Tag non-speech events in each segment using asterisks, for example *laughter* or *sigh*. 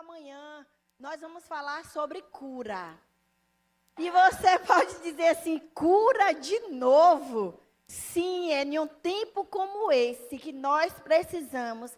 pela manhã, nós vamos falar sobre cura. E você *laughs* pode dizer assim: cura de novo? Sim, é em um tempo como esse que nós precisamos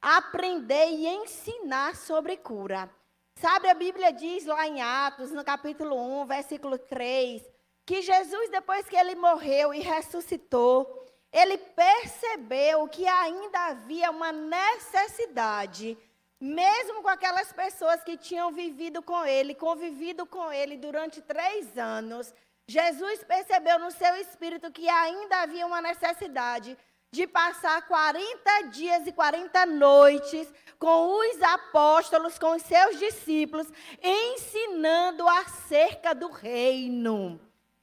aprender e ensinar sobre cura. Sabe, a Bíblia diz lá em Atos, no capítulo 1, versículo 3, que Jesus, depois que ele morreu e ressuscitou, ele percebeu que ainda havia uma necessidade mesmo com aquelas pessoas que tinham vivido com ele, convivido com ele durante três anos, Jesus percebeu no seu espírito que ainda havia uma necessidade de passar 40 dias e 40 noites com os apóstolos, com os seus discípulos, ensinando acerca do reino.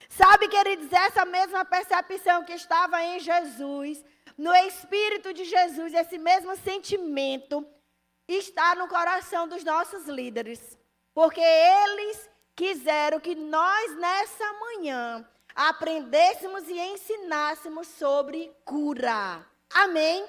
Sabe, queridos, essa mesma percepção que estava em Jesus, no espírito de Jesus, esse mesmo sentimento está no coração dos nossos líderes, porque eles quiseram que nós nessa manhã aprendêssemos e ensinássemos sobre cura. Amém?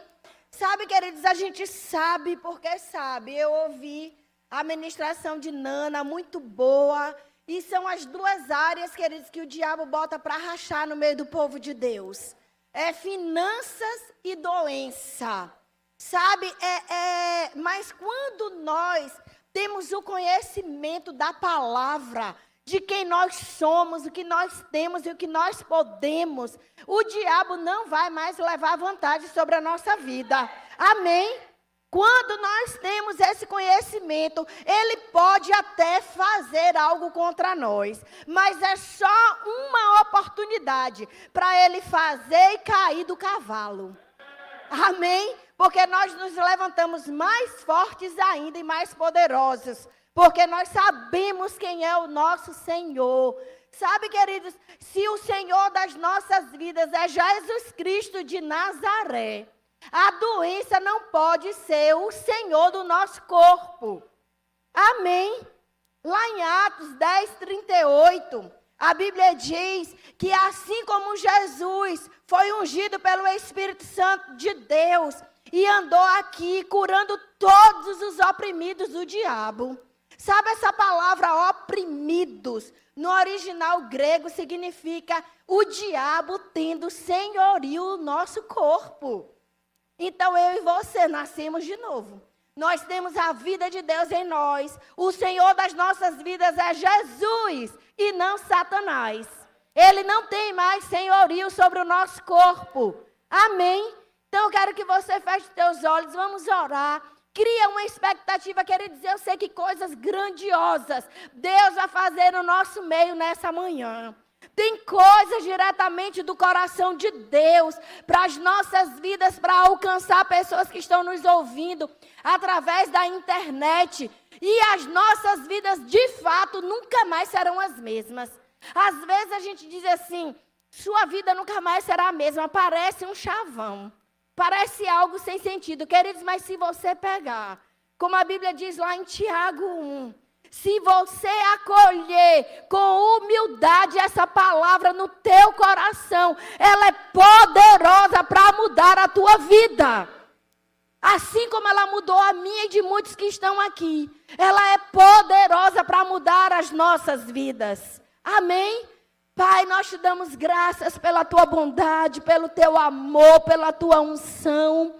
Sabe, queridos, a gente sabe porque sabe. Eu ouvi a ministração de Nana, muito boa. E são as duas áreas, queridos, que o diabo bota para rachar no meio do povo de Deus. É finanças e doença. Sabe, é, é, mas quando nós temos o conhecimento da palavra, de quem nós somos, o que nós temos e o que nós podemos, o diabo não vai mais levar vantagem sobre a nossa vida. Amém? Quando nós temos esse conhecimento, ele pode até fazer algo contra nós, mas é só uma oportunidade para ele fazer e cair do cavalo. Amém? Porque nós nos levantamos mais fortes ainda e mais poderosos, porque nós sabemos quem é o nosso Senhor. Sabe, queridos, se o Senhor das nossas vidas é Jesus Cristo de Nazaré, a doença não pode ser o Senhor do nosso corpo. Amém? Lá em Atos 10, 38, a Bíblia diz que assim como Jesus foi ungido pelo Espírito Santo de Deus, e andou aqui curando todos os oprimidos do diabo. Sabe essa palavra oprimidos? No original grego significa o diabo tendo senhorio no nosso corpo. Então eu e você nascemos de novo. Nós temos a vida de Deus em nós. O Senhor das nossas vidas é Jesus e não Satanás. Ele não tem mais senhorio sobre o nosso corpo. Amém? Então eu quero que você feche seus olhos, vamos orar. Cria uma expectativa, querer dizer, eu sei que coisas grandiosas Deus vai fazer no nosso meio nessa manhã. Tem coisas diretamente do coração de Deus para as nossas vidas, para alcançar pessoas que estão nos ouvindo através da internet. E as nossas vidas, de fato, nunca mais serão as mesmas. Às vezes a gente diz assim: sua vida nunca mais será a mesma, parece um chavão. Parece algo sem sentido, queridos, mas se você pegar, como a Bíblia diz lá em Tiago 1, se você acolher com humildade essa palavra no teu coração, ela é poderosa para mudar a tua vida. Assim como ela mudou a minha e de muitos que estão aqui, ela é poderosa para mudar as nossas vidas. Amém? Pai, nós te damos graças pela tua bondade, pelo teu amor, pela tua unção,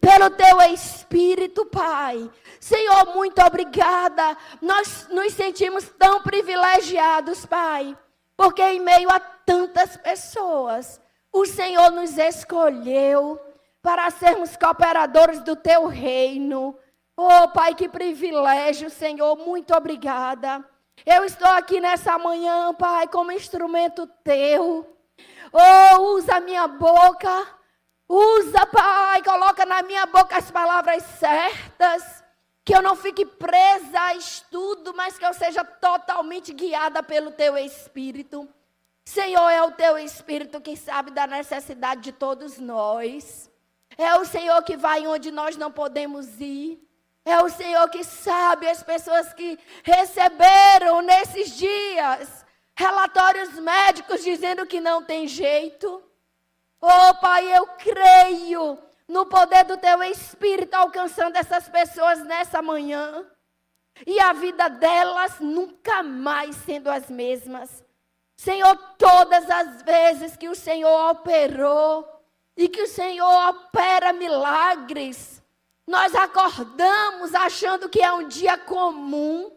pelo teu espírito, Pai. Senhor, muito obrigada. Nós nos sentimos tão privilegiados, Pai, porque em meio a tantas pessoas, o Senhor nos escolheu para sermos cooperadores do teu reino. Oh, Pai, que privilégio, Senhor. Muito obrigada. Eu estou aqui nessa manhã, Pai, como instrumento teu. Oh, usa a minha boca. Usa, Pai, coloca na minha boca as palavras certas. Que eu não fique presa a estudo, mas que eu seja totalmente guiada pelo teu Espírito. Senhor, é o teu Espírito que sabe da necessidade de todos nós. É o Senhor que vai onde nós não podemos ir. É o Senhor que sabe as pessoas que receberam nesses dias relatórios médicos dizendo que não tem jeito. Oh, Pai, eu creio no poder do Teu Espírito alcançando essas pessoas nessa manhã. e a vida delas nunca mais sendo as mesmas. Senhor, todas as vezes que o Senhor operou e que o Senhor opera milagres, nós acordamos achando que é um dia comum,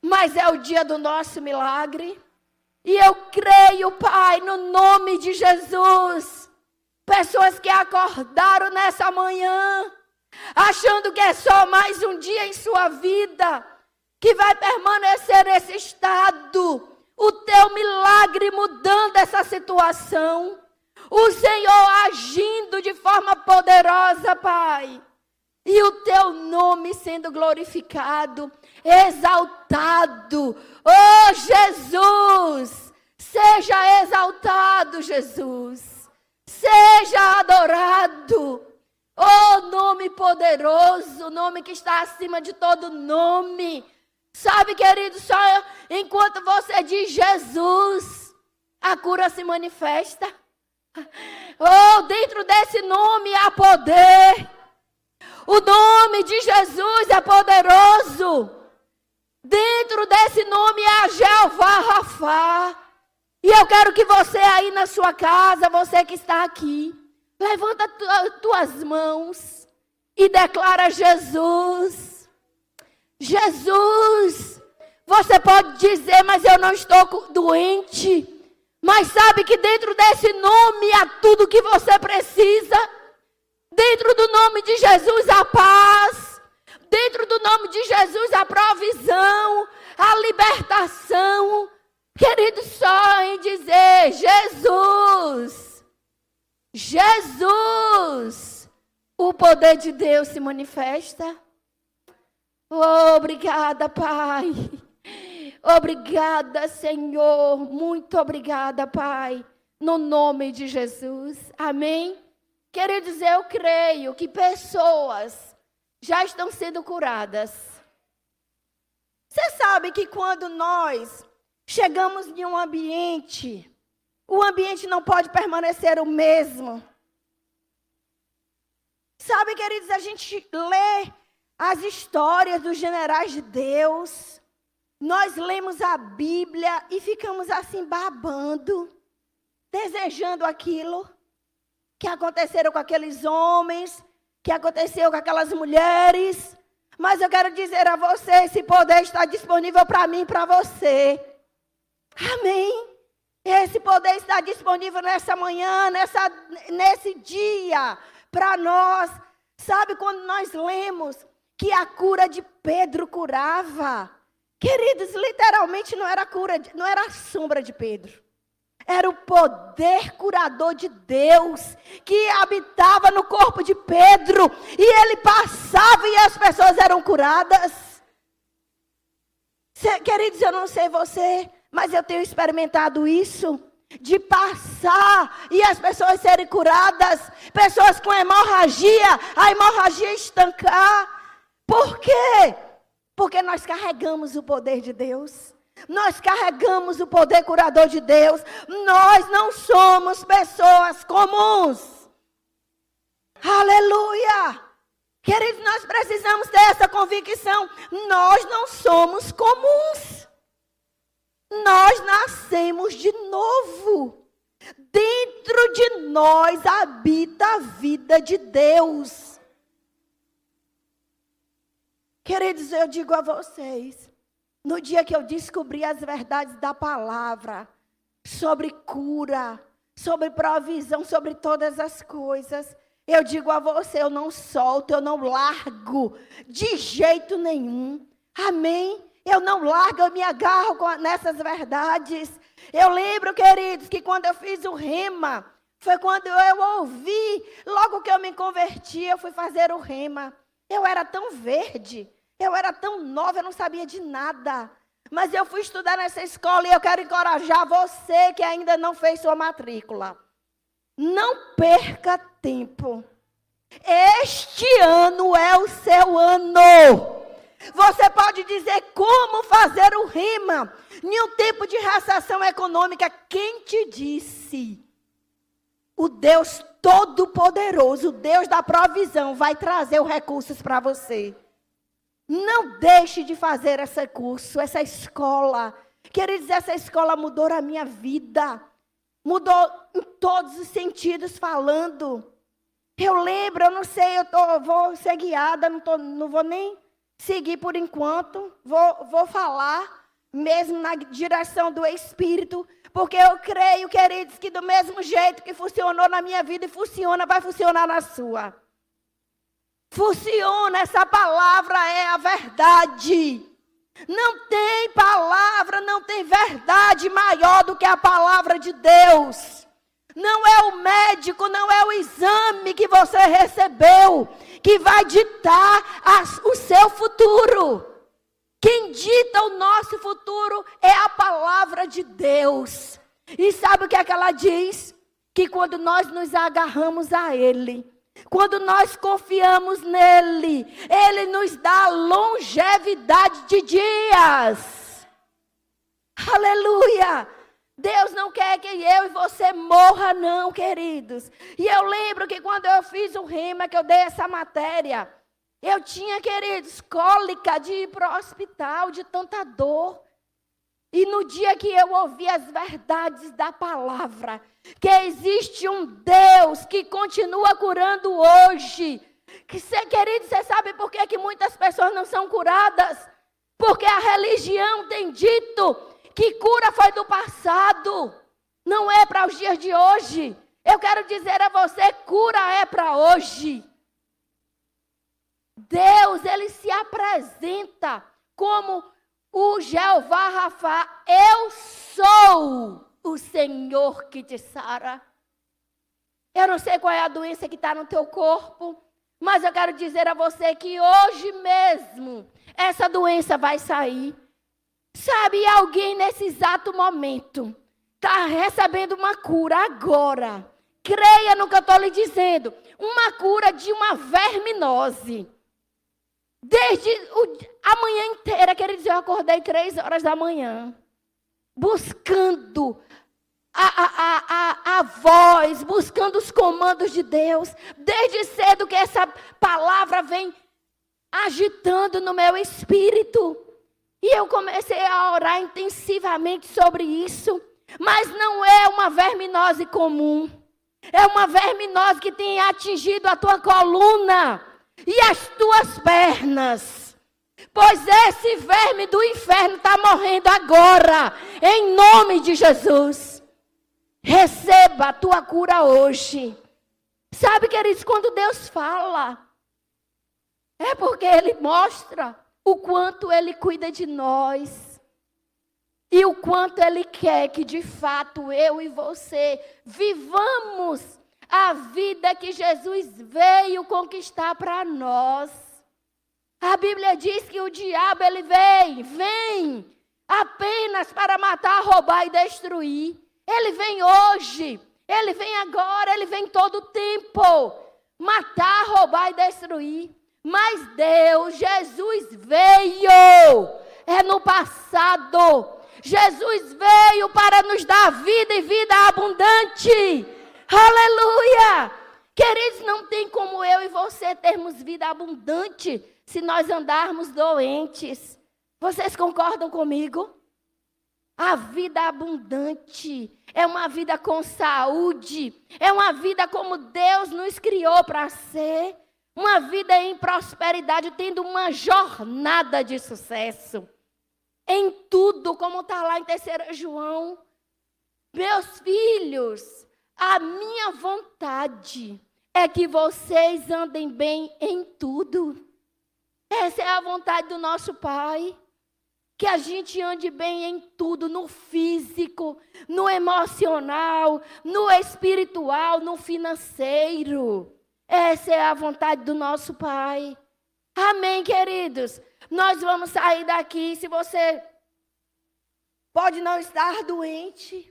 mas é o dia do nosso milagre. E eu creio, Pai, no nome de Jesus, pessoas que acordaram nessa manhã achando que é só mais um dia em sua vida, que vai permanecer nesse estado. O teu milagre mudando essa situação. O Senhor agindo de forma poderosa, Pai. E o teu nome sendo glorificado, exaltado. Oh, Jesus! Seja exaltado, Jesus. Seja adorado. Oh, nome poderoso, nome que está acima de todo nome. Sabe, querido, só enquanto você diz Jesus, a cura se manifesta. *laughs* Oh, dentro desse nome há poder. O nome de Jesus é poderoso. Dentro desse nome há Jeová Rafá. E eu quero que você aí na sua casa, você que está aqui, Levanta tu, tuas mãos e declara Jesus. Jesus. Você pode dizer, mas eu não estou doente. Mas sabe que dentro desse nome há tudo que você precisa. Dentro do nome de Jesus há paz. Dentro do nome de Jesus há provisão, a libertação. Querido, só em dizer Jesus. Jesus, o poder de Deus se manifesta. Oh, obrigada, Pai. Obrigada, Senhor. Muito obrigada, Pai. No nome de Jesus. Amém. Queridos, eu creio que pessoas já estão sendo curadas. Você sabe que quando nós chegamos em um ambiente o ambiente não pode permanecer o mesmo. Sabe, queridos, a gente lê as histórias dos generais de Deus, nós lemos a Bíblia e ficamos assim babando, desejando aquilo que aconteceram com aqueles homens, que aconteceu com aquelas mulheres. Mas eu quero dizer a você, esse poder está disponível para mim e para você. Amém. Esse poder está disponível nessa manhã, nessa, nesse dia, para nós. Sabe quando nós lemos que a cura de Pedro curava? Queridos, literalmente não era cura, não era a sombra de Pedro. Era o poder curador de Deus que habitava no corpo de Pedro. E ele passava e as pessoas eram curadas. Queridos, eu não sei você, mas eu tenho experimentado isso de passar e as pessoas serem curadas, pessoas com hemorragia, a hemorragia estancar. Por quê? Porque nós carregamos o poder de Deus. Nós carregamos o poder curador de Deus. Nós não somos pessoas comuns. Aleluia! Queridos, nós precisamos ter essa convicção. Nós não somos comuns. Nós nascemos de novo. Dentro de nós habita a vida de Deus. Queridos, eu digo a vocês, no dia que eu descobri as verdades da palavra, sobre cura, sobre provisão, sobre todas as coisas, eu digo a você, eu não solto, eu não largo de jeito nenhum. Amém? Eu não largo, eu me agarro nessas verdades. Eu lembro, queridos, que quando eu fiz o rema, foi quando eu ouvi, logo que eu me converti, eu fui fazer o rema. Eu era tão verde, eu era tão nova, eu não sabia de nada. Mas eu fui estudar nessa escola e eu quero encorajar você que ainda não fez sua matrícula. Não perca tempo. Este ano é o seu ano. Você pode dizer como fazer o rima. Em um tempo de recessão econômica, quem te disse? O Deus Todo-Poderoso, o Deus da provisão, vai trazer os recursos para você. Não deixe de fazer esse curso, essa escola. Queridos, essa escola mudou a minha vida. Mudou em todos os sentidos falando. Eu lembro, eu não sei, eu tô, vou ser guiada, não, tô, não vou nem seguir por enquanto. Vou, vou falar mesmo na direção do Espírito. Porque eu creio, queridos, que do mesmo jeito que funcionou na minha vida e funciona, vai funcionar na sua. Funciona, essa palavra é a verdade. Não tem palavra, não tem verdade maior do que a palavra de Deus. Não é o médico, não é o exame que você recebeu que vai ditar o seu futuro. Quem dita o nosso futuro é a palavra de Deus. E sabe o que é que ela diz? Que quando nós nos agarramos a Ele, quando nós confiamos nele, ele nos dá longevidade de dias. Aleluia! Deus não quer que eu e você morra, não, queridos. E eu lembro que quando eu fiz o rima, que eu dei essa matéria, eu tinha, queridos, cólica de ir para o hospital, de tanta dor. E no dia que eu ouvi as verdades da palavra, que existe um Deus que continua curando hoje. Que, querido, você sabe por que, que muitas pessoas não são curadas? Porque a religião tem dito que cura foi do passado, não é para os dias de hoje. Eu quero dizer a você, cura é para hoje. Deus, ele se apresenta como o Jeová Rafa, eu sou o Senhor que te sara. Eu não sei qual é a doença que está no teu corpo, mas eu quero dizer a você que hoje mesmo essa doença vai sair. Sabe, alguém nesse exato momento está recebendo uma cura agora. Creia no que eu estou lhe dizendo. Uma cura de uma verminose. Desde o, a manhã inteira, quer dizer, eu acordei três horas da manhã, buscando a, a, a, a, voz, buscando os comandos de Deus. Desde cedo que essa palavra vem agitando no meu espírito. E eu comecei a orar intensivamente sobre isso. Mas não é uma verminose comum. É uma verminose que tem atingido a tua coluna e as tuas pernas. Pois esse verme do inferno está morrendo agora, em nome de Jesus. Receba a tua cura hoje. Sabe, queridos, quando Deus fala, é porque Ele mostra o quanto Ele cuida de nós. E o quanto Ele quer que de fato eu e você vivamos a vida que Jesus veio conquistar para nós. A Bíblia diz que o diabo ele vem, vem apenas para matar, roubar e destruir. Ele vem hoje, ele vem agora, ele vem todo o tempo. Matar, roubar e destruir. Mas Deus, Jesus veio. É no passado. Jesus veio para nos dar vida e vida abundante. Aleluia! Queridos, não tem como eu e você termos vida abundante se nós andarmos doentes. Vocês concordam comigo? A vida abundante é uma vida com saúde, é uma vida como Deus nos criou para ser, uma vida em prosperidade, tendo uma jornada de sucesso. Em tudo, como está lá em 3 João. Meus filhos, a minha vontade é que vocês andem bem em tudo. Essa é a vontade do nosso Pai. Que a gente ande bem em tudo, no físico, no emocional, no espiritual, no financeiro. Essa é a vontade do nosso Pai. Amém, queridos? Nós vamos sair daqui. Se você pode não estar doente,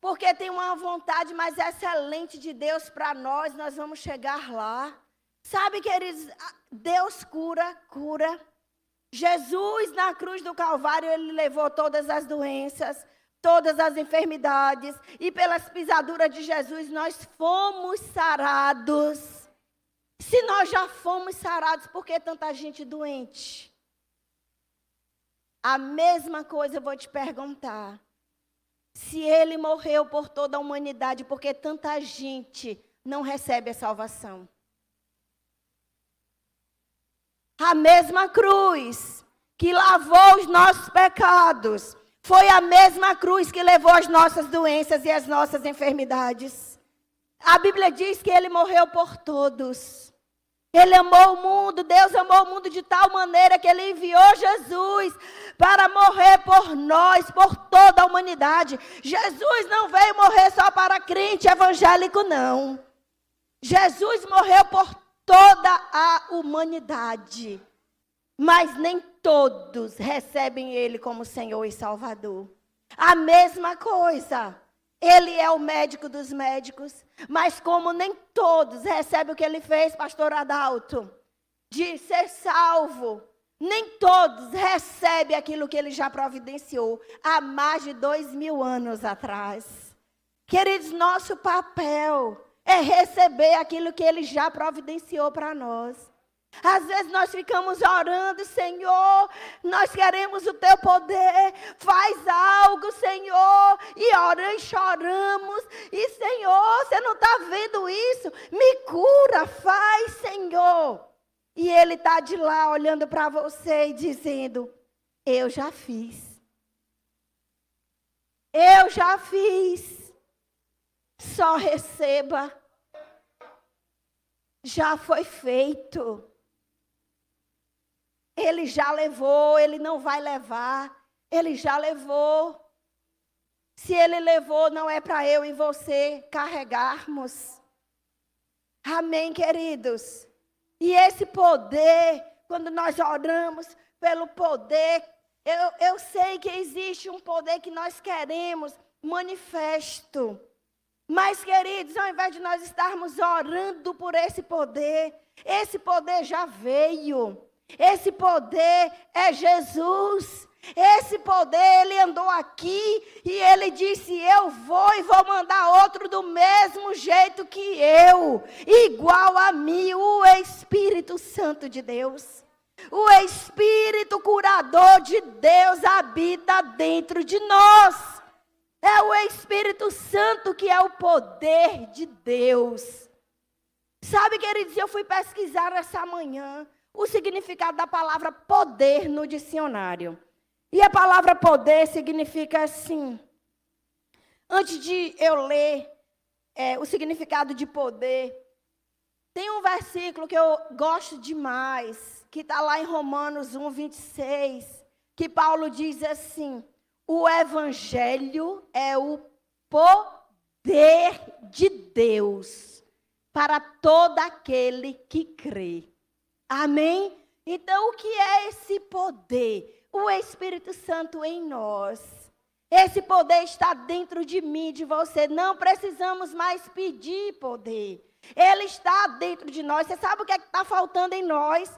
porque tem uma vontade mais excelente de Deus para nós, nós vamos chegar lá. Sabe, queridos, Deus cura, cura. Jesus na cruz do Calvário, ele levou todas as doenças, todas as enfermidades, e pelas pisaduras de Jesus nós fomos sarados. Se nós já fomos sarados, por que tanta gente doente? A mesma coisa eu vou te perguntar. Se ele morreu por toda a humanidade, por que tanta gente não recebe a salvação? A mesma cruz que lavou os nossos pecados, foi a mesma cruz que levou as nossas doenças e as nossas enfermidades. A Bíblia diz que ele morreu por todos. Ele amou o mundo, Deus amou o mundo de tal maneira que ele enviou Jesus para morrer por nós, por toda a humanidade. Jesus não veio morrer só para crente evangélico, não. Jesus morreu por toda a humanidade. Mas nem todos recebem Ele como Senhor e Salvador. A mesma coisa. Ele é o médico dos médicos, mas como nem todos recebem o que ele fez, pastor Adalto, de ser salvo, nem todos recebem aquilo que ele já providenciou há mais de dois mil anos atrás. Queridos, nosso papel é receber aquilo que ele já providenciou para nós. Às vezes nós ficamos orando, Senhor, nós queremos o teu poder, faz algo, Senhor, e oramos choramos, e Senhor, você não está vendo isso? Me cura, faz, Senhor. E Ele está de lá olhando para você e dizendo: Eu já fiz. Eu já fiz. Só receba. Já foi feito. Ele já levou, ele não vai levar. Ele já levou. Se ele levou, não é para eu e você carregarmos. Amém, queridos? E esse poder, quando nós oramos pelo poder, eu, eu sei que existe um poder que nós queremos manifesto. Mas, queridos, ao invés de nós estarmos orando por esse poder, esse poder já veio. Esse poder é Jesus. Esse poder, ele andou aqui e ele disse: Eu vou e vou mandar outro do mesmo jeito que eu, igual a mim, o Espírito Santo de Deus. O Espírito curador de Deus habita dentro de nós. É o Espírito Santo que é o poder de Deus. Sabe, queridos, eu fui pesquisar essa manhã o significado da palavra poder no dicionário. E a palavra poder significa assim. Antes de eu ler é, o significado de poder, tem um versículo que eu gosto demais, que está lá em Romanos 1, 26, que Paulo diz assim: o evangelho é o poder de Deus para todo aquele que crê. Amém? Então, o que é esse poder? O Espírito Santo em nós. Esse poder está dentro de mim, de você. Não precisamos mais pedir poder. Ele está dentro de nós. Você sabe o que é está faltando em nós?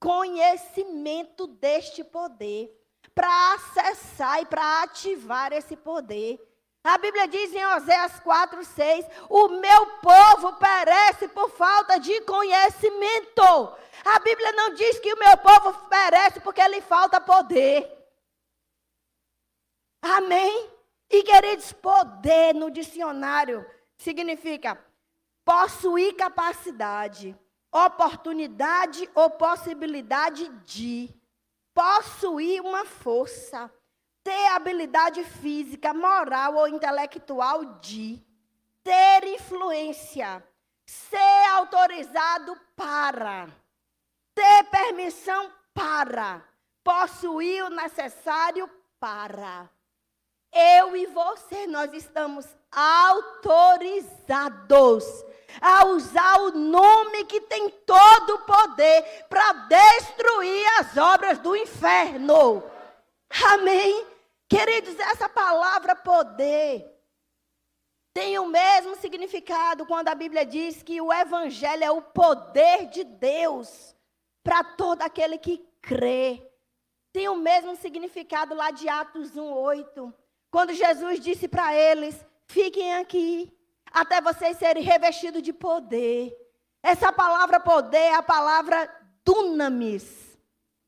Conhecimento deste poder. Para acessar e para ativar esse poder. A Bíblia diz em Oséias 4, 6: O meu povo perece por falta de conhecimento. A Bíblia não diz que o meu povo perece porque lhe falta poder. Amém? E queridos, poder no dicionário significa possuir capacidade, oportunidade ou possibilidade de possuir uma força, ter habilidade física, moral ou intelectual de ter influência, ser autorizado para ter permissão para, possuir o necessário para. Eu e você, nós estamos autorizados a usar o nome que tem todo o poder para destruir as obras do inferno. Amém? Queridos, essa palavra poder tem o mesmo significado quando a Bíblia diz que o Evangelho é o poder de Deus para todo aquele que crê. Tem o mesmo significado lá de Atos 1:8, quando Jesus disse para eles: "Fiquem aqui até vocês serem revestidos de poder". Essa palavra poder é a palavra dunamis,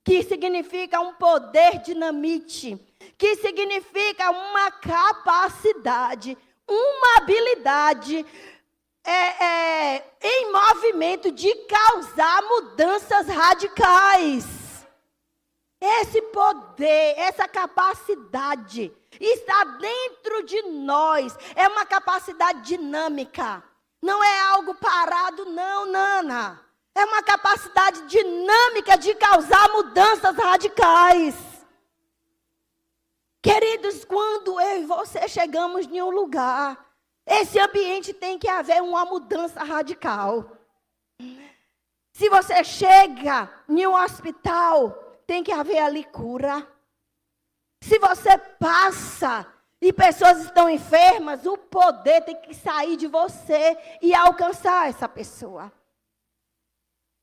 que significa um poder dinamite, que significa uma capacidade, uma habilidade é, é, em movimento de causar mudanças radicais. Esse poder, essa capacidade está dentro de nós. É uma capacidade dinâmica. Não é algo parado, não, Nana. É uma capacidade dinâmica de causar mudanças radicais. Queridos, quando eu e você chegamos em um lugar, esse ambiente tem que haver uma mudança radical. Se você chega em um hospital, tem que haver ali cura. Se você passa e pessoas estão enfermas, o poder tem que sair de você e alcançar essa pessoa.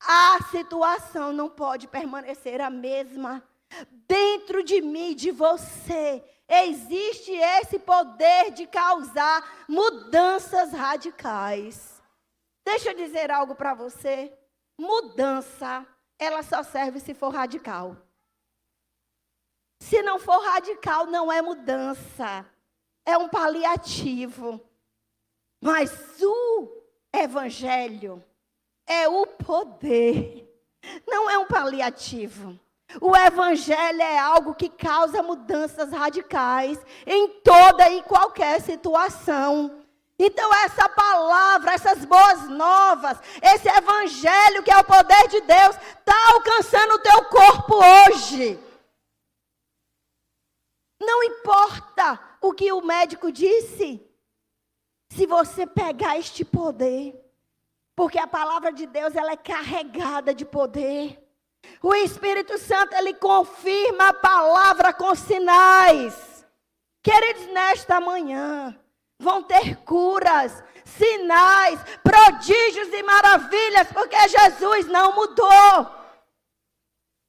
A situação não pode permanecer a mesma. Dentro de mim, de você, existe esse poder de causar mudanças radicais. Deixa eu dizer algo para você. Mudança, ela só serve se for radical. Se não for radical, não é mudança. É um paliativo. Mas o evangelho é o poder. Não é um paliativo. O evangelho é algo que causa mudanças radicais em toda e qualquer situação. Então, essa palavra, essas boas novas, esse evangelho que é o poder de Deus, está alcançando o teu corpo hoje. Não importa o que o médico disse, se você pegar este poder, porque a palavra de Deus ela é carregada de poder. O Espírito Santo ele confirma a palavra com sinais. Queridos, nesta manhã vão ter curas, sinais, prodígios e maravilhas, porque Jesus não mudou.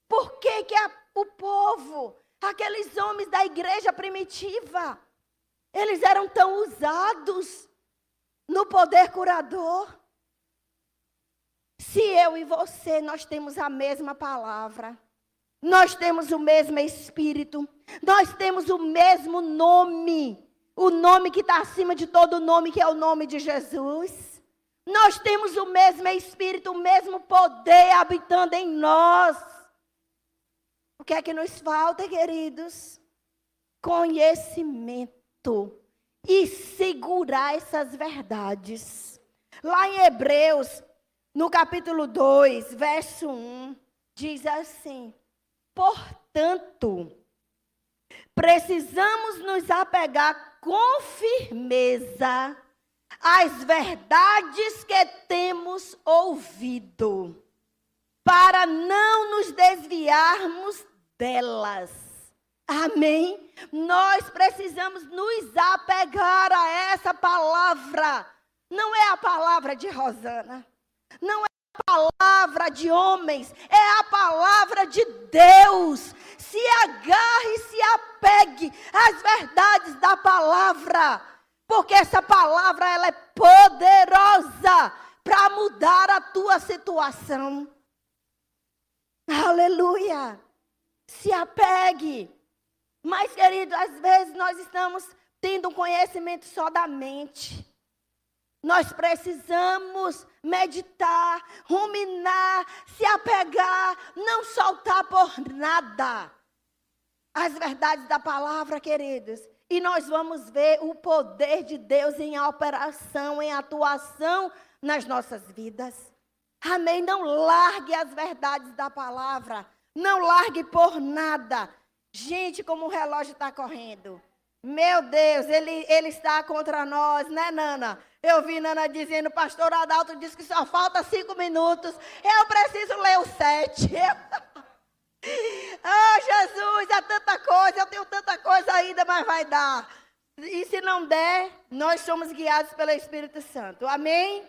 Por que, que a, o povo Aqueles homens da igreja primitiva, eles eram tão usados no poder curador. Se eu e você, nós temos a mesma palavra, nós temos o mesmo Espírito, nós temos o mesmo nome, o nome que está acima de todo nome, que é o nome de Jesus. Nós temos o mesmo Espírito, o mesmo poder habitando em nós. O que é que nos falta, queridos? Conhecimento e segurar essas verdades. Lá em Hebreus, no capítulo 2, verso 1, diz assim: Portanto, precisamos nos apegar com firmeza às verdades que temos ouvido, para não nos desviarmos delas. Amém? Nós precisamos nos apegar a essa palavra. Não é a palavra de Rosana. Não é a palavra de homens. É a palavra de Deus. Se agarre, se apegue às verdades da palavra. Porque essa palavra ela é poderosa para mudar a tua situação. Aleluia se apegue. Mas, querido, às vezes nós estamos tendo um conhecimento só da mente. Nós precisamos meditar, ruminar, se apegar, não soltar por nada as verdades da palavra, queridos. E nós vamos ver o poder de Deus em operação, em atuação nas nossas vidas. Amém? Não largue as verdades da palavra. Não largue por nada. Gente, como o relógio está correndo. Meu Deus, ele, ele está contra nós, né, Nana? Eu vi Nana dizendo, pastor Adalto disse que só falta cinco minutos. Eu preciso ler o sete. *laughs* Ah, Jesus, é tanta coisa, eu tenho tanta coisa ainda, mas vai dar. E se não der, nós somos guiados pelo Espírito Santo. Amém?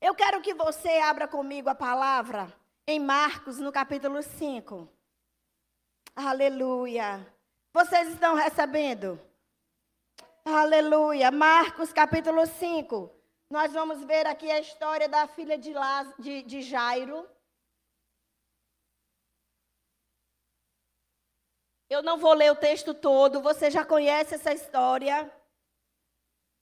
Eu quero que você abra comigo a palavra em Marcos, no capítulo 5. Aleluia. Vocês estão recebendo? Aleluia. Marcos, capítulo 5, Nós vamos ver aqui a história da filha de, Laz, de, de Jairo. Eu não vou ler o texto todo, você já conhece essa história.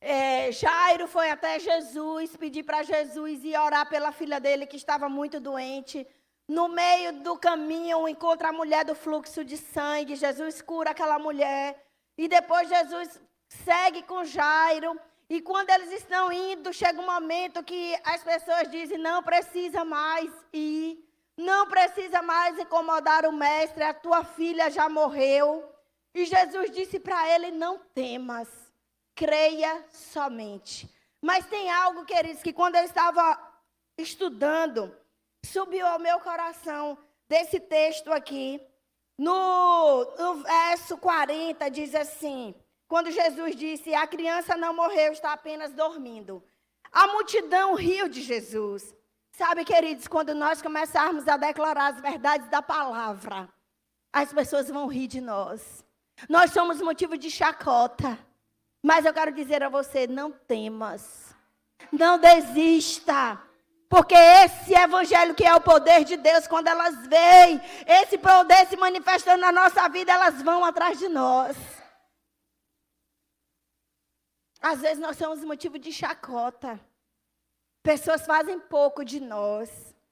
É, Jairo foi até Jesus, pedir para Jesus ir orar pela filha dele que estava muito doente. No meio do caminho, encontra a mulher do fluxo de sangue. Jesus cura aquela mulher. E depois Jesus segue com Jairo. E quando eles estão indo, chega um momento que as pessoas dizem: não precisa mais ir. Não precisa mais incomodar o mestre, a tua filha já morreu. E Jesus disse para ele: Não temas, creia somente. Mas tem algo, queridos, que quando eu estava estudando, subiu ao meu coração desse texto aqui. No, no verso 40 diz assim: quando Jesus disse: A criança não morreu, está apenas dormindo. A multidão riu de Jesus. Sabe, queridos, quando nós começarmos a declarar as verdades da palavra, as pessoas vão rir de nós. Nós somos motivo de chacota. Mas eu quero dizer a você: não temas, não desista. Porque esse evangelho que é o poder de Deus, quando elas veem esse poder se manifestando na nossa vida, elas vão atrás de nós. Às vezes nós somos motivo de chacota. Pessoas fazem pouco de nós,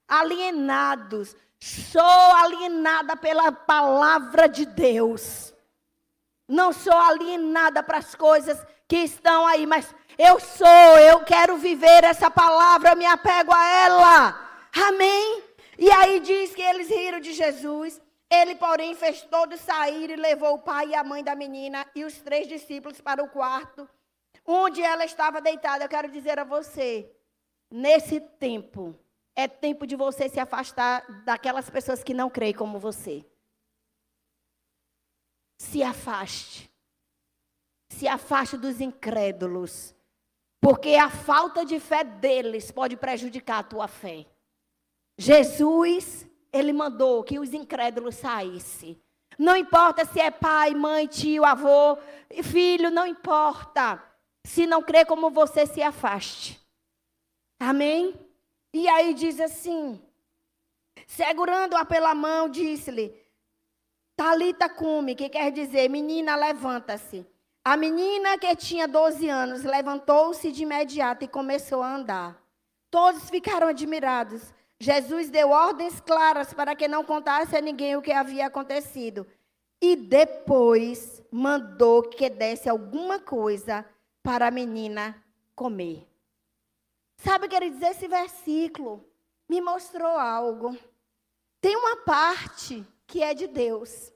alienados. Sou alienada pela palavra de Deus. Não sou alienada para as coisas que estão aí, mas eu sou, eu quero viver essa palavra, me apego a ela. Amém? E aí diz que eles riram de Jesus. Ele, porém, fez todos sair e levou o pai e a mãe da menina e os três discípulos para o quarto onde ela estava deitada. Eu quero dizer a você, Nesse tempo, é tempo de você se afastar daquelas pessoas que não creem como você. Se afaste. Se afaste dos incrédulos. Porque a falta de fé deles pode prejudicar a tua fé. Jesus, ele mandou que os incrédulos saíssem. Não importa se é pai, mãe, tio, avô, filho, não importa. Se não crê como você, se afaste. Amém? E aí diz assim: segurando-a pela mão, disse-lhe: Talita cume, que quer dizer, menina, levanta-se. A menina que tinha 12 anos levantou-se de imediato e começou a andar. Todos ficaram admirados. Jesus deu ordens claras para que não contasse a ninguém o que havia acontecido. E depois mandou que desse alguma coisa para a menina comer. Sabe, queridos, esse versículo me mostrou algo. Tem uma parte que é de Deus.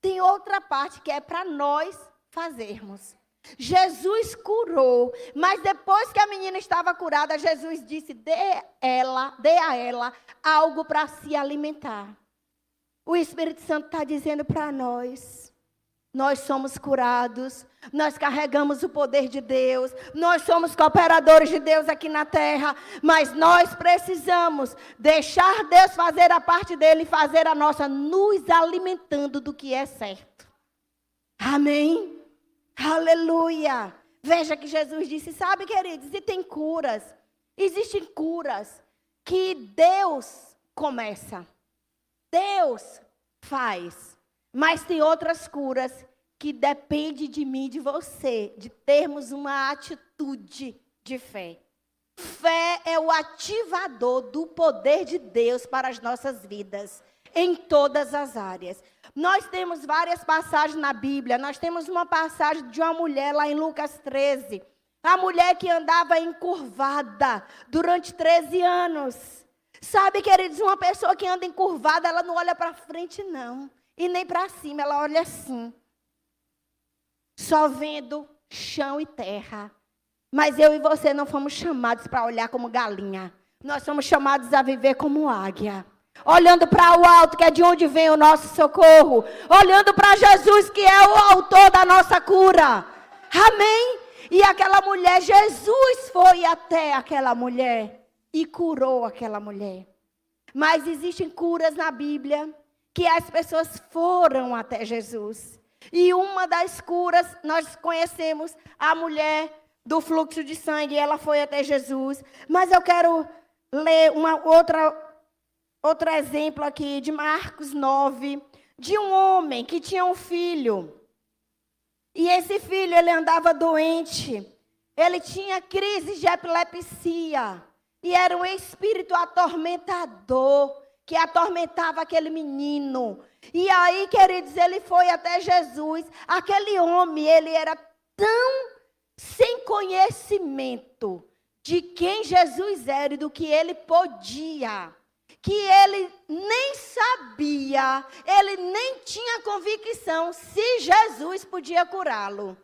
Tem outra parte que é para nós fazermos. Jesus curou, mas depois que a menina estava curada, Jesus disse: dê ela, dê a ela algo para se alimentar. O Espírito Santo está dizendo para nós: nós somos curados, nós carregamos o poder de Deus, nós somos cooperadores de Deus aqui na terra, mas nós precisamos deixar Deus fazer a parte dele e fazer a nossa, nos alimentando do que é certo. Amém? Aleluia! Veja que Jesus disse: sabe, queridos, e tem curas, existem curas que Deus começa, Deus faz. Mas tem outras curas que depende de mim, de você, de termos uma atitude de fé. Fé é o ativador do poder de Deus para as nossas vidas, em todas as áreas. Nós temos várias passagens na Bíblia. Nós temos uma passagem de uma mulher lá em Lucas 13. A mulher que andava encurvada durante 13 anos. Sabe, queridos, uma pessoa que anda encurvada, ela não olha para frente, não e nem para cima, ela olha assim, só vendo chão e terra. Mas eu e você não fomos chamados para olhar como galinha. Nós somos chamados a viver como águia. Olhando para o alto, que é de onde vem o nosso socorro. Olhando para Jesus, que é o autor da nossa cura. Amém? E aquela mulher, Jesus foi até aquela mulher e curou aquela mulher. Mas existem curas na Bíblia que as pessoas foram até Jesus. E uma das curas, nós conhecemos a mulher do fluxo de sangue, ela foi até Jesus. Mas eu quero ler uma outra, outro exemplo aqui de Marcos 9, de um homem que tinha um filho. E esse filho, ele andava doente. Ele tinha crise de epilepsia. E era um espírito atormentador que atormentava aquele menino. E aí, queridos, ele foi até Jesus. Aquele homem, ele era tão sem conhecimento de quem Jesus era e do que ele podia, que ele nem sabia, ele nem tinha convicção se Jesus podia curá-lo.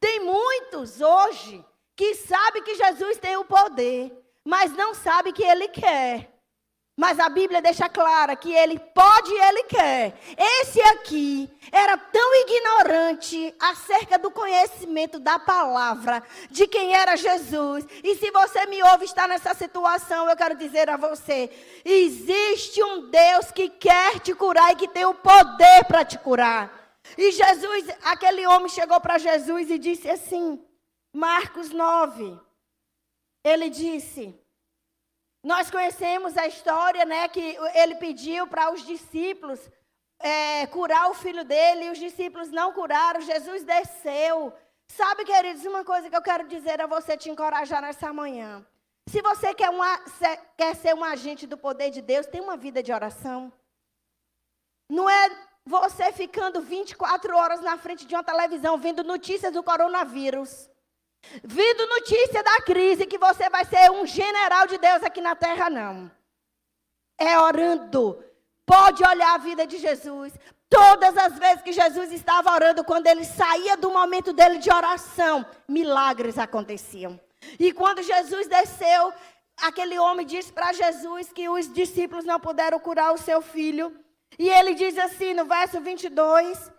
Tem muitos hoje que sabem que Jesus tem o poder, mas não sabem que ele quer. Mas a Bíblia deixa clara que ele pode e ele quer. Esse aqui era tão ignorante acerca do conhecimento da palavra, de quem era Jesus. E se você me ouve estar nessa situação, eu quero dizer a você: existe um Deus que quer te curar e que tem o poder para te curar. E Jesus, aquele homem chegou para Jesus e disse assim, Marcos 9. Ele disse: nós conhecemos a história, né, que ele pediu para os discípulos é, curar o filho dele, e os discípulos não curaram, Jesus desceu. Sabe, queridos, uma coisa que eu quero dizer a você, te encorajar nessa manhã. Se você quer, uma, quer ser um agente do poder de Deus, tem uma vida de oração. Não é você ficando 24 horas na frente de uma televisão vendo notícias do coronavírus. Vindo notícia da crise que você vai ser um general de Deus aqui na terra, não. É orando. Pode olhar a vida de Jesus. Todas as vezes que Jesus estava orando, quando ele saía do momento dele de oração, milagres aconteciam. E quando Jesus desceu, aquele homem disse para Jesus que os discípulos não puderam curar o seu filho. E ele diz assim no verso 22: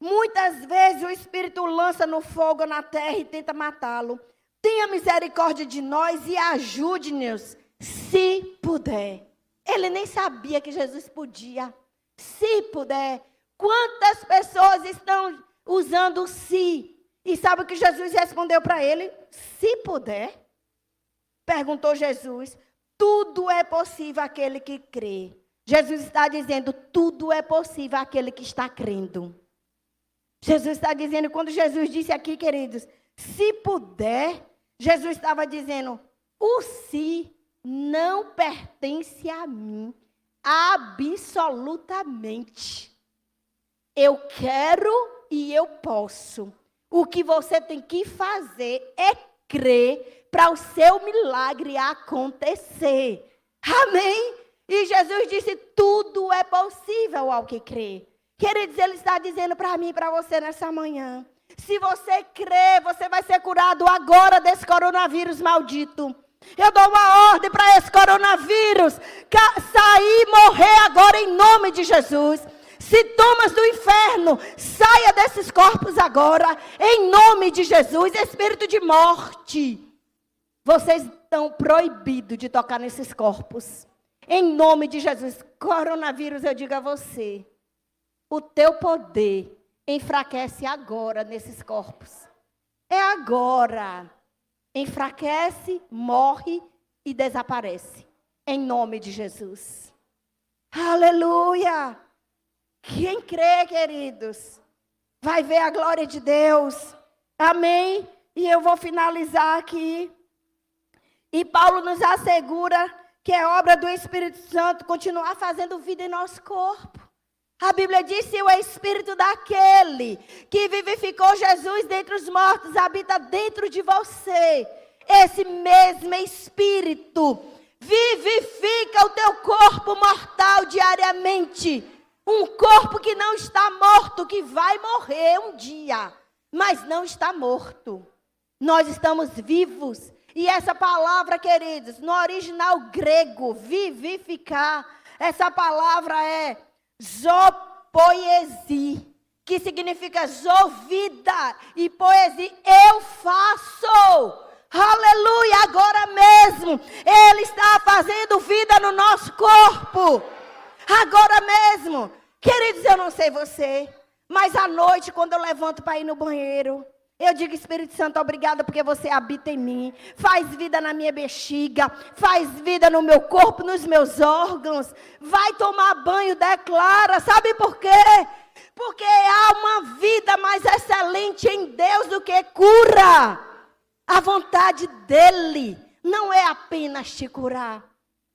Muitas vezes o Espírito lança no fogo na terra e tenta matá-lo. Tenha misericórdia de nós e ajude-nos, se puder. Ele nem sabia que Jesus podia. Se puder. Quantas pessoas estão usando se? E sabe o que Jesus respondeu para ele? Se puder. Perguntou Jesus. Tudo é possível aquele que crê. Jesus está dizendo: tudo é possível aquele que está crendo. Jesus está dizendo, quando Jesus disse aqui, queridos, se puder, Jesus estava dizendo, o se não pertence a mim, absolutamente. Eu quero e eu posso. O que você tem que fazer é crer para o seu milagre acontecer. Amém? E Jesus disse: tudo é possível ao que crê. Queridos, Ele está dizendo para mim e para você nessa manhã. Se você crê, você vai ser curado agora desse coronavírus maldito. Eu dou uma ordem para esse coronavírus sair e morrer agora em nome de Jesus. Sintomas do inferno, saia desses corpos agora, em nome de Jesus. Espírito de morte, vocês estão proibidos de tocar nesses corpos. Em nome de Jesus. Coronavírus, eu digo a você o teu poder enfraquece agora nesses corpos. É agora. Enfraquece, morre e desaparece. Em nome de Jesus. Aleluia! Quem crê, queridos, vai ver a glória de Deus. Amém? E eu vou finalizar aqui. E Paulo nos assegura que é obra do Espírito Santo continuar fazendo vida em nosso corpo. A Bíblia diz: se o Espírito daquele que vivificou Jesus dentre os mortos habita dentro de você, esse mesmo Espírito vivifica o teu corpo mortal diariamente. Um corpo que não está morto, que vai morrer um dia, mas não está morto. Nós estamos vivos. E essa palavra, queridos, no original grego, vivificar, essa palavra é Zopoesi, que significa zovida e poesia. Eu faço. Aleluia, agora mesmo. Ele está fazendo vida no nosso corpo. Agora mesmo. Queridos, eu não sei você, mas à noite, quando eu levanto para ir no banheiro, Eu digo, Espírito Santo, obrigada porque você habita em mim. Faz vida na minha bexiga. Faz vida no meu corpo, nos meus órgãos. Vai tomar banho, declara. Sabe por quê? Porque há uma vida mais excelente em Deus do que cura. A vontade dEle não é apenas te curar.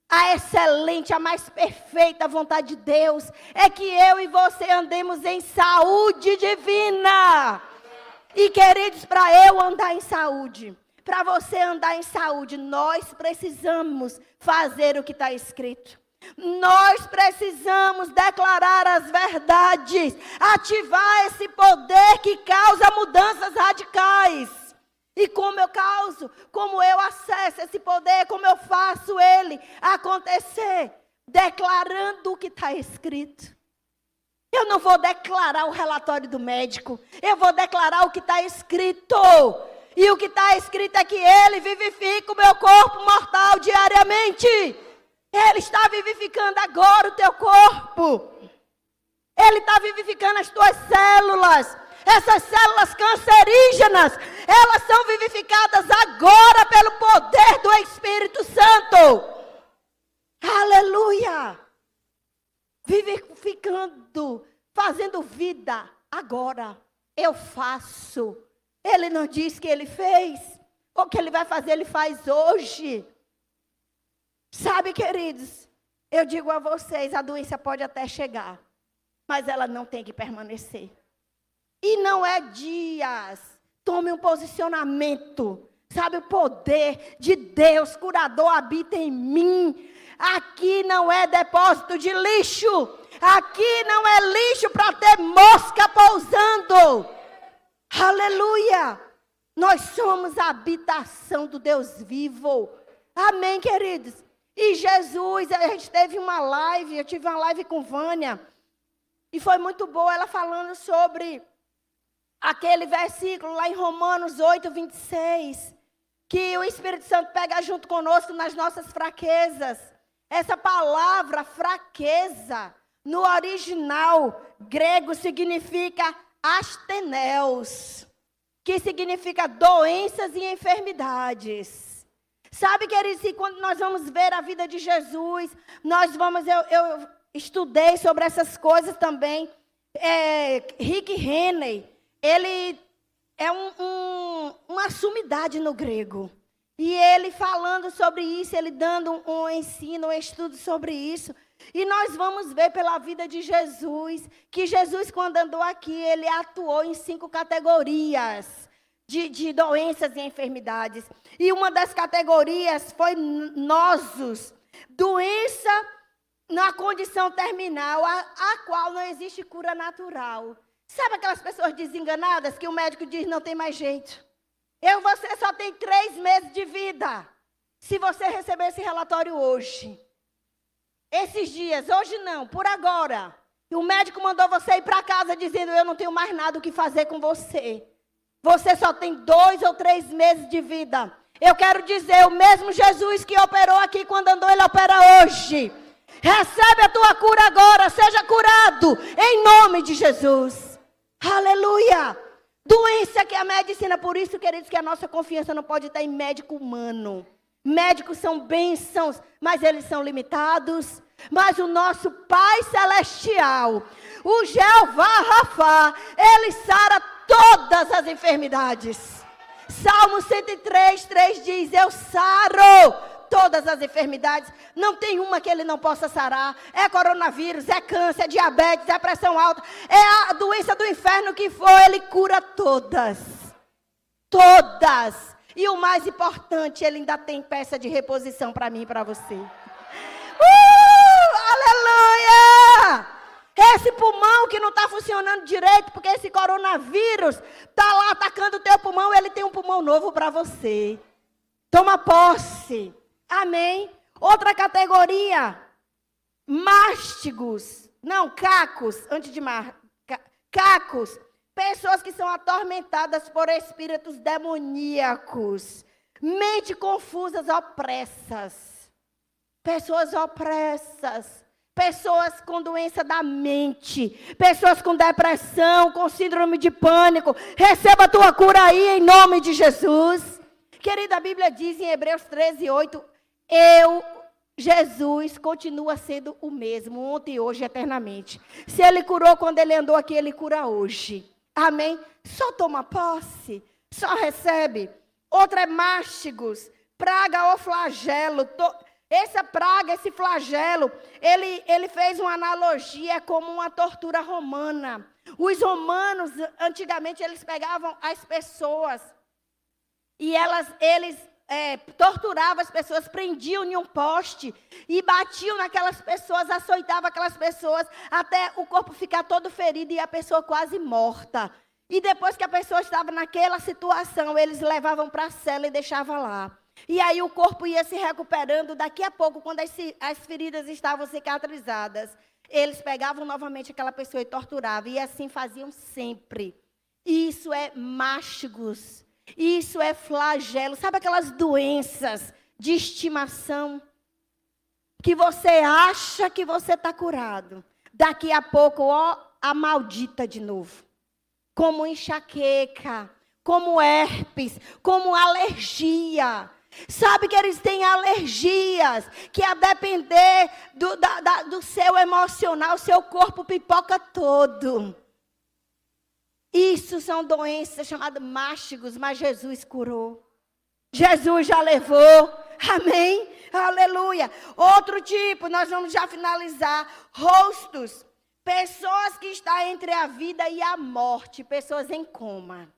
A excelente, a mais perfeita vontade de Deus é que eu e você andemos em saúde divina. E queridos, para eu andar em saúde, para você andar em saúde, nós precisamos fazer o que está escrito. Nós precisamos declarar as verdades, ativar esse poder que causa mudanças radicais. E como eu causo, como eu acesso esse poder, como eu faço ele acontecer, declarando o que está escrito. Eu não vou declarar o relatório do médico. Eu vou declarar o que está escrito. E o que está escrito é que ele vivifica o meu corpo mortal diariamente. Ele está vivificando agora o teu corpo. Ele está vivificando as tuas células. Essas células cancerígenas, elas são vivificadas agora pelo poder do Espírito Santo. Aleluia! Vivificando, fazendo vida agora. Eu faço. Ele não diz que ele fez. O que ele vai fazer, ele faz hoje. Sabe, queridos, eu digo a vocês: a doença pode até chegar, mas ela não tem que permanecer. E não é dias. Tome um posicionamento. Sabe, o poder de Deus, curador, habita em mim. Aqui não é depósito de lixo. Aqui não é lixo para ter mosca pousando. Aleluia! Nós somos a habitação do Deus vivo. Amém, queridos? E Jesus, a gente teve uma live, eu tive uma live com Vânia, e foi muito boa ela falando sobre aquele versículo lá em Romanos 8, 26, que o Espírito Santo pega junto conosco nas nossas fraquezas. Essa palavra fraqueza, no original grego, significa asteneus, que significa doenças e enfermidades. Sabe, queridos, e quando nós vamos ver a vida de Jesus, nós vamos, eu, eu estudei sobre essas coisas também. É, Rick Henley, ele é um, um, uma sumidade no grego. E ele falando sobre isso, ele dando um, ensino, um estudo sobre isso. E nós vamos ver pela vida de Jesus, que Jesus, quando andou aqui, ele atuou em cinco categorias de, de doenças e enfermidades. E uma das categorias foi nosos, doença na condição terminal, a, a qual não existe cura natural. Sabe aquelas pessoas desenganadas que o médico diz não tem mais jeito? Eu você só tem três meses de vida. Se você receber esse relatório hoje, esses dias, hoje não, por agora, e o médico mandou você ir para casa dizendo: Eu não tenho mais nada o que fazer com você. Você só tem dois ou três meses de vida. Eu quero dizer: o mesmo Jesus que operou aqui quando andou, ele opera hoje. Recebe a tua cura agora, seja curado, em nome de Jesus. Aleluia. Doença que é a medicina, por isso, queridos, que a nossa confiança não pode estar em médico humano. Médicos são bênçãos, mas eles são limitados. Mas o nosso Pai Celestial, o Jeová Rafá, ele sara todas as enfermidades. Salmo 103, 3 diz: Eu saro todas as enfermidades. Não tem uma que ele não possa sarar. É coronavírus, é câncer, é diabetes, é pressão alta, é a doença do inferno que for, ele cura todas. Todas. E o mais importante, ele ainda tem peça de reposição para mim e para você. Uh, aleluia! Esse pulmão que não está funcionando direito, porque esse coronavírus está lá atacando o teu pulmão, ele tem um pulmão novo para você. Toma posse. Amém. Outra categoria, mástigos, não, cacos, antes de mar, cacos, pessoas que são atormentadas por espíritos demoníacos, mente confusas, opressas, pessoas opressas, pessoas com doença da mente, pessoas com depressão, com síndrome de pânico. Receba a tua cura aí em nome de Jesus. Querida, Bíblia diz em Hebreus 13, 8: Eu, Jesus, continua sendo o mesmo, ontem, hoje, eternamente. Se ele curou quando ele andou aqui, ele cura hoje. Amém? Só toma posse, só recebe. Outra é mástigos, praga ou flagelo. Essa praga, esse flagelo, ele, ele fez uma analogia como uma tortura romana. Os romanos, antigamente, eles pegavam as pessoas e elas, eles é, torturavam as pessoas, prendiam em um poste e batiam naquelas pessoas, açoitavam aquelas pessoas, até o corpo ficar todo ferido e a pessoa quase morta. E depois que a pessoa estava naquela situação, eles levavam para a cela e deixavam lá. E aí o corpo ia se recuperando. Daqui a pouco, quando as, as feridas estavam cicatrizadas, eles pegavam novamente aquela pessoa e torturavam. E assim faziam sempre. Isso é mástigos. Isso é flagelo. Sabe aquelas doenças de estimação? Que você acha que você está curado. Daqui a pouco, ó, a maldita de novo. Como enxaqueca, como herpes, como alergia. Sabe que eles têm alergias, que a depender do, da, da, do seu emocional, seu corpo pipoca todo. Isso são doenças chamadas mástigos, mas Jesus curou. Jesus já levou. Amém? Aleluia. Outro tipo, nós vamos já finalizar. Rostos. Pessoas que estão entre a vida e a morte, pessoas em coma.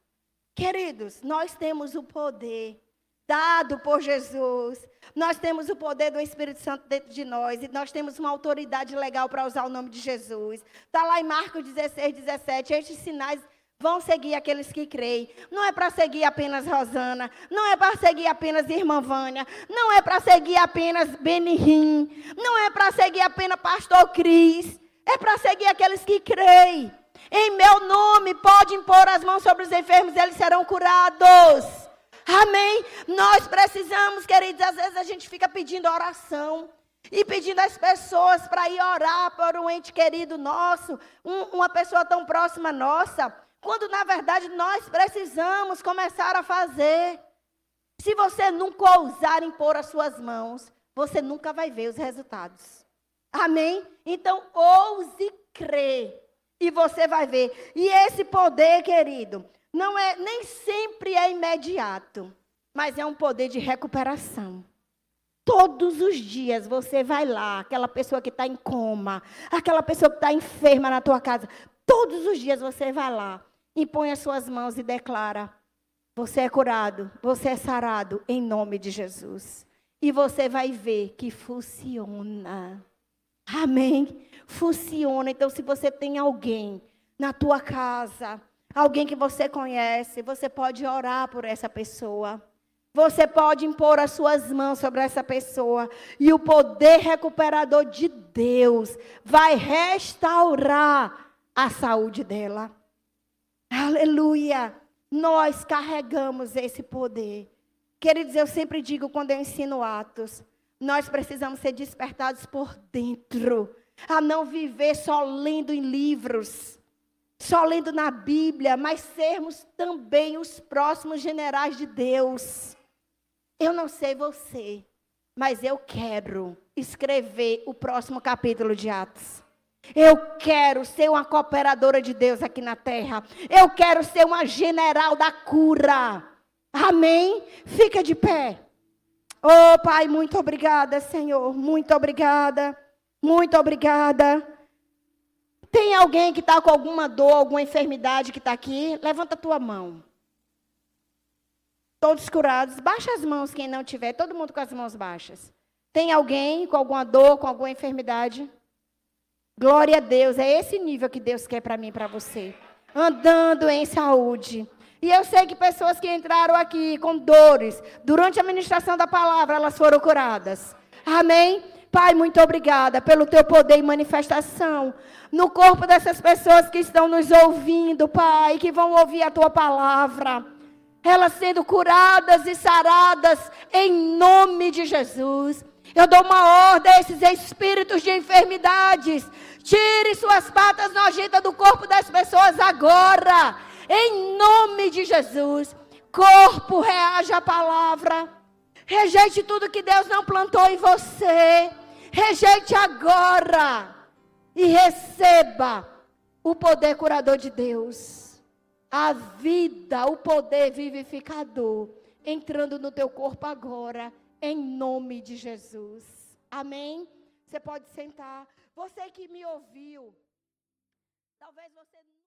Queridos, nós temos o poder dado por Jesus. Nós temos o poder do Espírito Santo dentro de nós e nós temos uma autoridade legal para usar o nome de Jesus. Está lá em Marcos 16, 17. Estes sinais vão seguir aqueles que creem. Não é para seguir apenas Rosana, não é para seguir apenas Irmã Vânia, não é para seguir apenas Benihim, não é para seguir apenas Pastor Cris, é para seguir aqueles que creem. Em meu nome, pode impor as mãos sobre os enfermos e eles serão curados. Amém? Nós precisamos, queridos, às vezes a gente fica pedindo oração. E pedindo às pessoas para ir orar por um ente querido nosso, um, uma pessoa tão próxima nossa, quando na verdade nós precisamos começar a fazer. Se você nunca ousar impor as suas mãos, você nunca vai ver os resultados. Amém? Então, ouse crer e você vai ver. E esse poder, querido, não é nem sempre é imediato, mas é um poder de recuperação. Todos os dias você vai lá, aquela pessoa que está em coma, aquela pessoa que está enferma na tua casa, todos os dias você vai lá, impõe as suas mãos e declara: você é curado, você é sarado em nome de Jesus. E você vai ver que funciona. Amém? Funciona. Então, se você tem alguém na tua casa, alguém que você conhece, você pode orar por essa pessoa. Você pode impor as suas mãos sobre essa pessoa e o poder recuperador de Deus vai restaurar a saúde dela. Aleluia! Nós carregamos esse poder. Queridos, eu sempre digo quando eu ensino Atos, nós precisamos ser despertados por dentro, a não viver só lendo em livros só lendo na Bíblia, mas sermos também os próximos generais de Deus. Eu não sei você, mas eu quero escrever o próximo capítulo de Atos. Eu quero ser uma cooperadora de Deus aqui na terra. Eu quero ser uma general da cura. Amém? Fica de pé. Oh, Pai, muito obrigada, Senhor. Muito obrigada. Muito obrigada. Tem alguém que está com alguma dor, alguma enfermidade que está aqui? Levanta a tua mão. Todos curados. Baixa as mãos quem não tiver. Todo mundo com as mãos baixas. Tem alguém com alguma dor, com alguma enfermidade? Glória a Deus. É esse nível que Deus quer para mim e para você. Andando em saúde. E eu sei que pessoas que entraram aqui com dores, durante a ministração da palavra, elas foram curadas. Amém? Pai, muito obrigada pelo teu poder e manifestação no corpo dessas pessoas que estão nos ouvindo, Pai, que vão ouvir a tua palavra. Elas sendo curadas e saradas em nome de Jesus. Eu dou uma ordem a esses espíritos de enfermidades. Tire suas patas nojentas do corpo das pessoas agora. Em nome de Jesus. Corpo, reage à palavra. Rejeite tudo que Deus não plantou em você. Rejeite agora. E receba o poder curador de Deus. A vida, o poder vivificador. Entrando no teu corpo agora em nome de Jesus. Amém? Você pode sentar. Você que me ouviu, talvez você